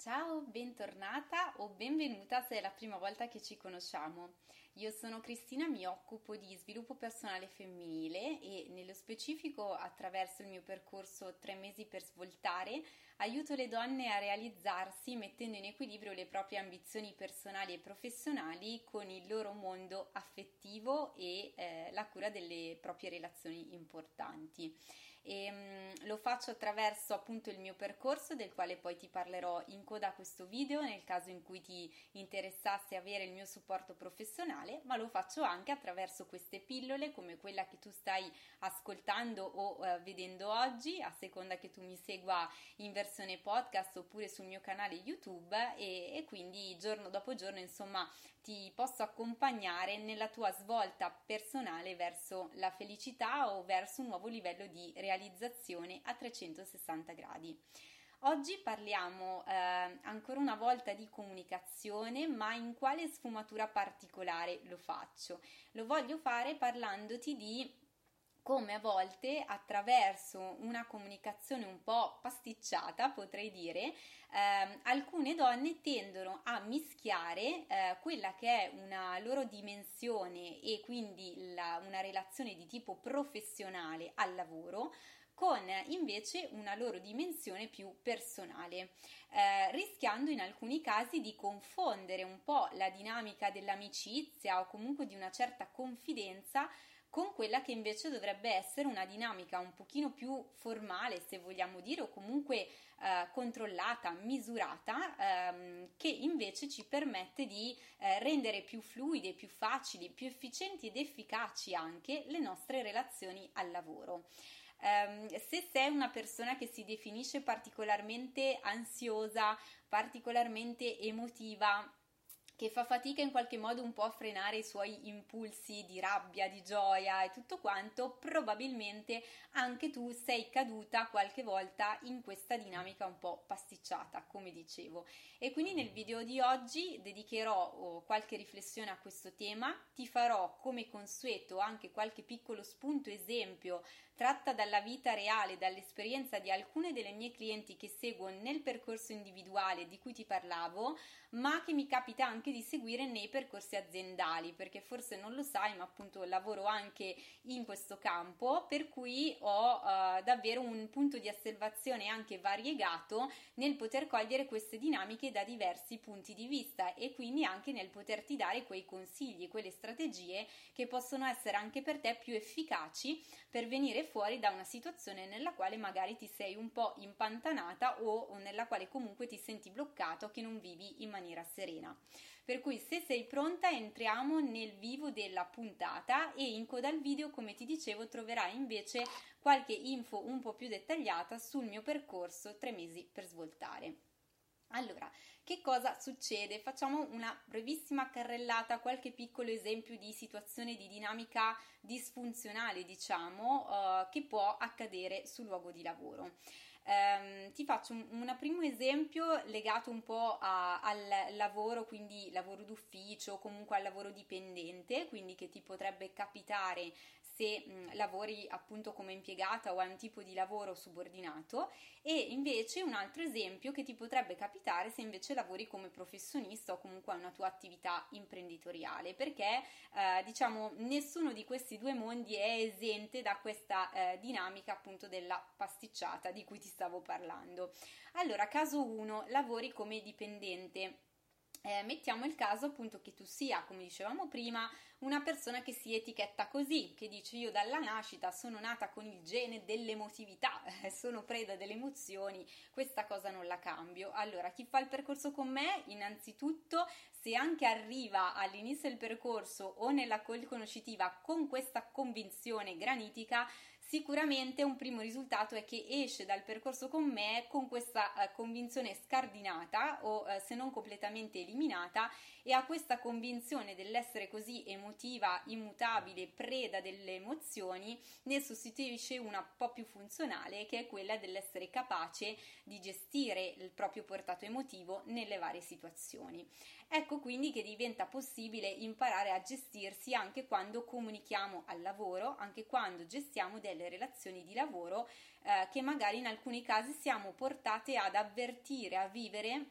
Ciao, bentornata o benvenuta se è la prima volta che ci conosciamo. Io sono Cristina, mi occupo di sviluppo personale femminile e nello specifico attraverso il mio percorso tre mesi per svoltare aiuto le donne a realizzarsi mettendo in equilibrio le proprie ambizioni personali e professionali con il loro mondo affettivo e eh, la cura delle proprie relazioni importanti e um, lo faccio attraverso appunto il mio percorso del quale poi ti parlerò in coda a questo video nel caso in cui ti interessasse avere il mio supporto professionale, ma lo faccio anche attraverso queste pillole come quella che tu stai ascoltando o uh, vedendo oggi, a seconda che tu mi segua in versione podcast oppure sul mio canale YouTube e, e quindi giorno dopo giorno insomma ti posso accompagnare nella tua svolta personale verso la felicità o verso un nuovo livello di realizzazione a 360 gradi. Oggi parliamo eh, ancora una volta di comunicazione, ma in quale sfumatura particolare lo faccio? Lo voglio fare parlandoti di come a volte attraverso una comunicazione un po' pasticciata, potrei dire, eh, alcune donne tendono a mischiare eh, quella che è una loro dimensione e quindi la, una relazione di tipo professionale al lavoro con invece una loro dimensione più personale, eh, rischiando in alcuni casi di confondere un po' la dinamica dell'amicizia o comunque di una certa confidenza con quella che invece dovrebbe essere una dinamica un pochino più formale, se vogliamo dire, o comunque eh, controllata, misurata, ehm, che invece ci permette di eh, rendere più fluide, più facili, più efficienti ed efficaci anche le nostre relazioni al lavoro. Um, se sei una persona che si definisce particolarmente ansiosa, particolarmente emotiva, che fa fatica in qualche modo un po' a frenare i suoi impulsi di rabbia, di gioia e tutto quanto, probabilmente anche tu sei caduta qualche volta in questa dinamica un po' pasticciata, come dicevo. E quindi nel video di oggi dedicherò oh, qualche riflessione a questo tema, ti farò come consueto anche qualche piccolo spunto esempio tratta dalla vita reale, dall'esperienza di alcune delle mie clienti che seguo nel percorso individuale di cui ti parlavo, ma che mi capita anche di seguire nei percorsi aziendali, perché forse non lo sai, ma appunto lavoro anche in questo campo, per cui ho uh, davvero un punto di osservazione anche variegato nel poter cogliere queste dinamiche da diversi punti di vista e quindi anche nel poterti dare quei consigli, quelle strategie che possono essere anche per te più efficaci per venire fuori da una situazione nella quale magari ti sei un po' impantanata o, nella quale comunque ti senti bloccato, che non vivi in maniera serena. Per cui se sei pronta entriamo nel vivo della puntata e in coda al video, come ti dicevo, troverai invece qualche info un po' più dettagliata sul mio percorso tre mesi per svoltare. Allora, che cosa succede? Facciamo una brevissima carrellata, qualche piccolo esempio di situazione di dinamica disfunzionale, diciamo, uh, che può accadere sul luogo di lavoro. Um, ti faccio un, un, primo esempio legato un po' a, al lavoro, quindi lavoro d'ufficio, comunque al lavoro dipendente, quindi che ti potrebbe capitare se mh, lavori appunto come impiegata o hai un tipo di lavoro subordinato e invece un altro esempio che ti potrebbe capitare se invece lavori come professionista o comunque hai una tua attività imprenditoriale perché eh, diciamo nessuno di questi due mondi è esente da questa eh, dinamica appunto della pasticciata di cui ti stavo parlando. Allora, caso 1, lavori come dipendente. Eh, mettiamo il caso appunto che tu sia, come dicevamo prima, una persona che si etichetta così, che dice io dalla nascita sono nata con il gene dell'emotività, sono preda delle emozioni, questa cosa non la cambio. Allora, chi fa il percorso con me, innanzitutto, se anche arriva all'inizio del percorso o nella call conoscitiva con questa convinzione granitica, sicuramente un primo risultato è che esce dal percorso con me con questa eh, convinzione scardinata o eh, se non completamente eliminata e a questa convinzione dell'essere così emotiva, immutabile, preda delle emozioni ne sostituisce una un po' più funzionale che è quella dell'essere capace di gestire il proprio portato emotivo nelle varie situazioni. Ecco quindi che diventa possibile imparare a gestirsi anche quando comunichiamo al lavoro, anche quando gestiamo delle relazioni di lavoro eh, che magari in alcuni casi siamo portate ad avvertire, a vivere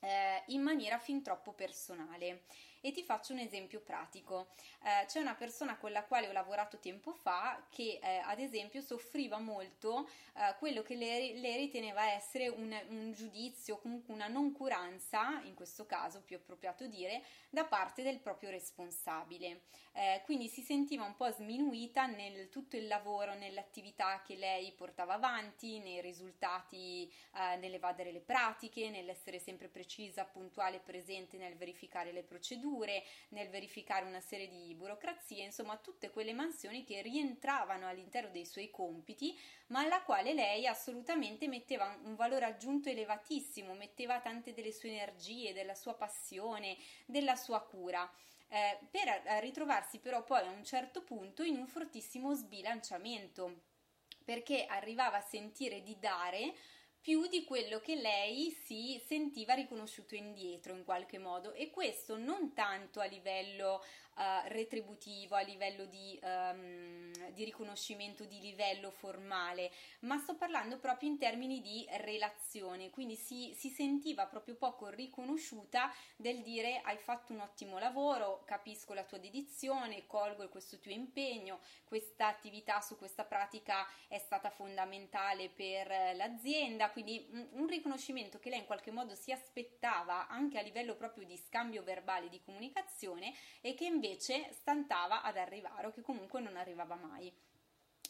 eh, in maniera fin troppo personale. E ti faccio un esempio pratico. Eh, c'è una persona con la quale ho lavorato tempo fa che eh, ad esempio soffriva molto eh, quello che lei, lei, riteneva essere un, un giudizio, comunque una noncuranza, in questo caso più appropriato dire, da parte del proprio responsabile. Eh, quindi si sentiva un po' sminuita nel tutto il lavoro, nell'attività che lei portava avanti, nei risultati, eh, nell'evadere le pratiche, nell'essere sempre precisa, puntuale, presente nel verificare le procedure procedure, nel verificare una serie di burocrazie, insomma tutte quelle mansioni che rientravano all'interno dei suoi compiti, ma alla quale lei assolutamente metteva un valore aggiunto elevatissimo, metteva tante delle sue energie, della sua passione, della sua cura. Eh, per ritrovarsi però poi a un certo punto in un fortissimo sbilanciamento perché arrivava a sentire di dare più di quello che lei si sentiva riconosciuto indietro in qualche modo e questo non tanto a livello uh, retributivo, a livello di, um, di, riconoscimento di livello formale, ma sto parlando proprio in termini di relazione, quindi si, si sentiva proprio poco riconosciuta del dire hai fatto un ottimo lavoro, capisco la tua dedizione, colgo questo tuo impegno, questa attività su questa pratica è stata fondamentale per l'azienda, quindi un, un riconoscimento che lei in qualche modo si aspettava anche a livello proprio di scambio verbale di comunicazione e che invece stantava ad arrivare o che comunque non arrivava mai.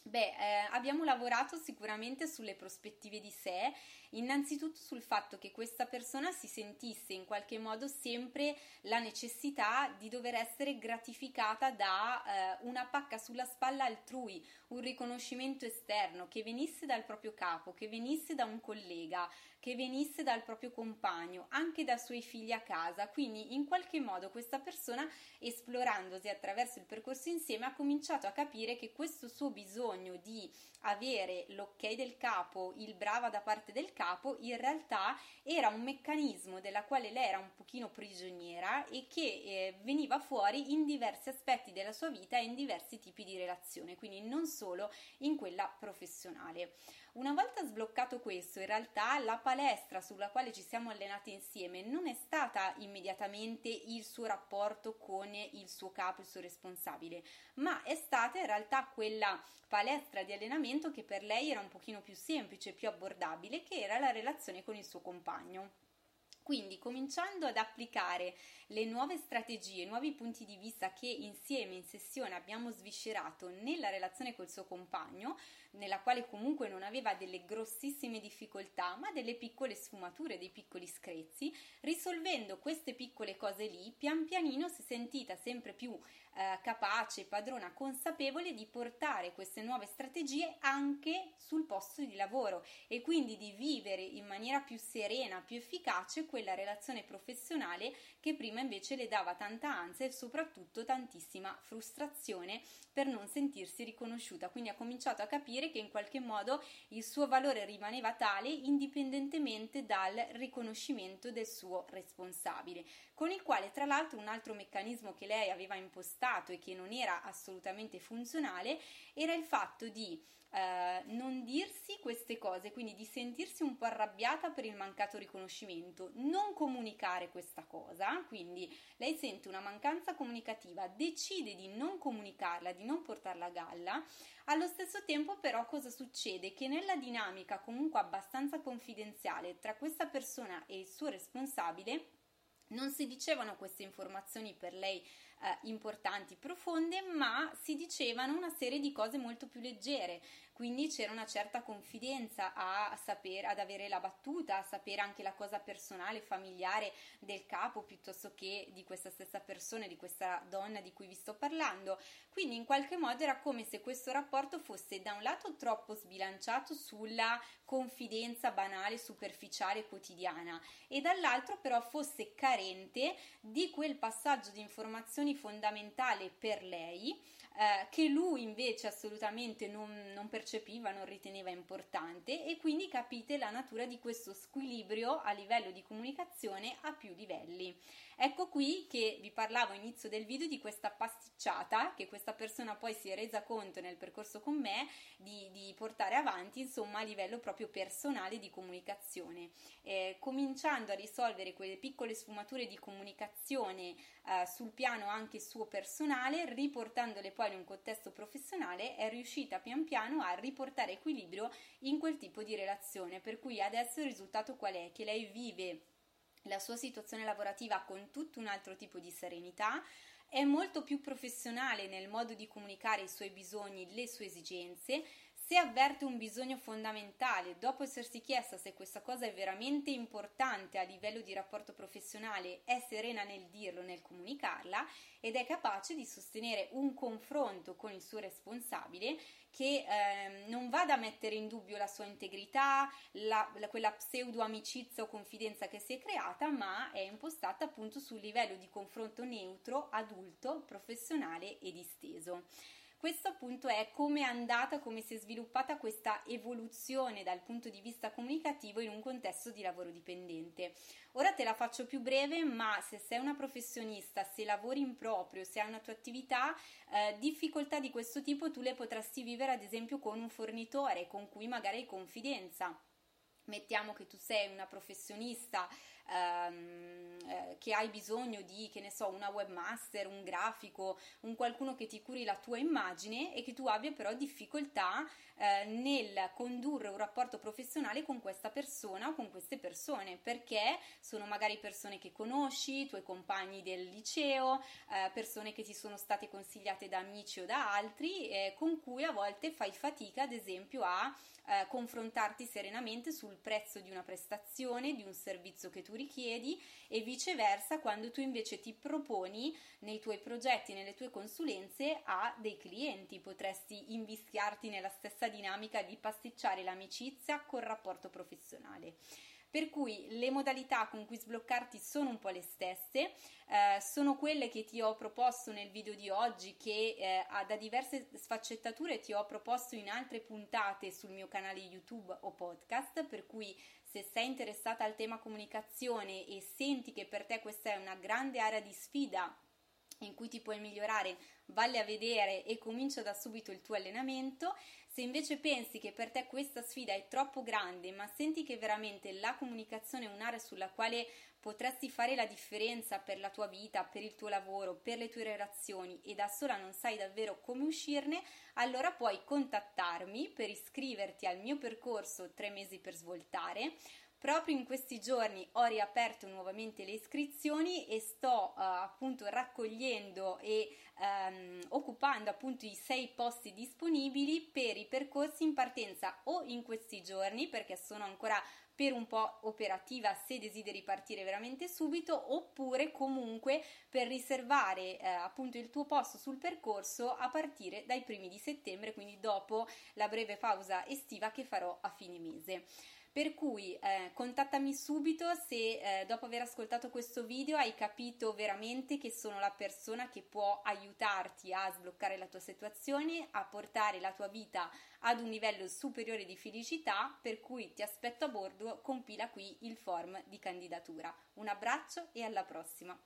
Beh, eh, abbiamo lavorato sicuramente sulle prospettive di sé, innanzitutto sul fatto che questa persona si sentisse in qualche modo sempre la necessità di dover essere gratificata da eh, una pacca sulla spalla altrui, un riconoscimento esterno che venisse dal proprio capo, che venisse da un collega, che venisse dal proprio compagno, anche da suoi figli a casa. Quindi in qualche modo questa persona, esplorandosi attraverso il percorso insieme, ha cominciato a capire che questo suo bisogno di avere l'ok del capo, il brava da parte del capo, in realtà era un meccanismo della quale lei era un pochino prigioniera e che eh, veniva fuori in diversi aspetti della sua vita e in diversi tipi di relazione, quindi non solo in quella professionale. Una volta sbloccato questo, in realtà la palestra sulla quale ci siamo allenati insieme non è stata immediatamente il suo rapporto con il suo capo, il suo responsabile, ma è stata in realtà quella palestra di allenamento che per lei era un pochino più semplice, più abbordabile, che era la relazione con il suo compagno. Quindi, cominciando ad applicare le nuove strategie, i nuovi punti di vista che insieme in sessione abbiamo sviscerato nella relazione col suo compagno, nella quale comunque non aveva delle grossissime difficoltà, ma delle piccole sfumature, dei piccoli screzi, risolvendo queste piccole cose lì, pian pianino si è sentita sempre più eh, capace, padrona, consapevole di portare queste nuove strategie anche sul posto di lavoro e quindi di vivere in maniera più serena, più efficace quella relazione professionale che prima invece le dava tanta ansia e soprattutto tantissima frustrazione per non sentirsi riconosciuta. Quindi ha cominciato a capire che in qualche modo il suo valore rimaneva tale indipendentemente dal riconoscimento del suo responsabile, con il quale tra l'altro un altro meccanismo che lei aveva impostato e che non era assolutamente funzionale era il fatto di eh, non dirsi queste cose, quindi di sentirsi un po' arrabbiata per il mancato riconoscimento, non comunicare questa cosa, quindi lei sente una mancanza comunicativa, decide di non comunicarla, di non portarla a galla, allo stesso tempo però cosa succede? Che nella dinamica comunque abbastanza confidenziale tra questa persona e il suo responsabile, non si dicevano queste informazioni per lei importanti, profonde, ma si dicevano una serie di cose molto più leggere, quindi c'era una certa confidenza a sapere, ad avere la battuta, a sapere anche la cosa personale, familiare del capo piuttosto che di questa stessa persona, di questa donna di cui vi sto parlando. Quindi in qualche modo era come se questo rapporto fosse da un lato troppo sbilanciato sulla confidenza banale, superficiale, quotidiana e dall'altro però fosse carente di quel passaggio di informazioni fondamentale per lei eh, che lui invece assolutamente non, non, percepiva, non riteneva importante e quindi capite la natura di questo squilibrio a livello di comunicazione a più livelli. Ecco qui che vi parlavo all'inizio del video di questa pasticciata che questa persona poi si è resa conto nel percorso con me di, di portare avanti, insomma, a livello proprio personale di comunicazione, eh, cominciando a risolvere quelle piccole sfumature di comunicazione eh, sul piano anche suo personale, riportandole poi in un contesto professionale, è riuscita pian piano a riportare equilibrio in quel tipo di relazione. Per cui adesso il risultato qual è? Che lei vive la sua situazione lavorativa con tutto un altro tipo di serenità, è molto più professionale nel modo di comunicare i suoi bisogni, le sue esigenze, se avverte un bisogno fondamentale, dopo essersi chiesta se questa cosa è veramente importante a livello di rapporto professionale, è serena nel dirlo, nel comunicarla ed è capace di sostenere un confronto con il suo responsabile che eh, non vada a mettere in dubbio la sua integrità, la, la, quella pseudo amicizia o confidenza che si è creata, ma è impostata appunto sul livello di confronto neutro, adulto, professionale e disteso questo appunto è come è andata, come si è sviluppata questa evoluzione dal punto di vista comunicativo in un contesto di lavoro dipendente. Ora te la faccio più breve, ma se sei una professionista, se lavori in proprio, se hai una tua attività, eh, difficoltà di questo tipo tu le potresti vivere ad esempio con un fornitore con cui magari hai confidenza. Mettiamo che tu sei una professionista ehm, eh, che hai bisogno di, che ne so, una webmaster, un grafico, un qualcuno che ti curi la tua immagine e che tu abbia però difficoltà eh, nel condurre un rapporto professionale con questa persona o con queste persone, perché sono magari persone che conosci, tuoi compagni del liceo, eh, persone che ti sono state consigliate da amici o da altri, eh, con cui a volte fai fatica, ad esempio, a eh, confrontarti serenamente sul prezzo di una prestazione, di un servizio che tu richiedi e viceversa quando tu invece ti proponi nei tuoi progetti, nelle tue consulenze a dei clienti, potresti invischiarti nella stessa dinamica di pasticciare l'amicizia col rapporto professionale. Per cui le modalità con cui sbloccarti sono un po' le stesse, eh, sono quelle che ti ho proposto nel video di oggi, che eh, da diverse sfaccettature ti ho proposto in altre puntate sul mio canale YouTube o podcast, per cui se sei interessata al tema comunicazione e senti che per te questa è una grande area di sfida in cui ti puoi migliorare, valli a vedere e comincia da subito il tuo allenamento. Se invece pensi che per te questa sfida è troppo grande, ma senti che veramente la comunicazione è un'area sulla quale potresti fare la differenza per la tua vita, per il tuo lavoro, per le tue relazioni e da sola non sai davvero come uscirne, allora puoi contattarmi per iscriverti al mio percorso 3 mesi per svoltare. Proprio in questi giorni ho riaperto nuovamente le iscrizioni e sto uh, appunto raccogliendo e um, occupando appunto i sei posti disponibili per i percorsi in partenza o in questi giorni perché sono ancora per un po' operativa se desideri partire veramente subito oppure comunque per riservare eh, appunto il tuo posto sul percorso a partire dai primi di settembre quindi dopo la breve pausa estiva che farò a fine mese. Per cui eh, contattami subito se eh, dopo aver ascoltato questo video hai capito veramente che sono la persona che può aiutarti a sbloccare la tua situazione, a portare la tua vita ad un livello superiore di felicità, per cui ti aspetto a bordo, compila qui il form di candidatura. Un abbraccio e alla prossima!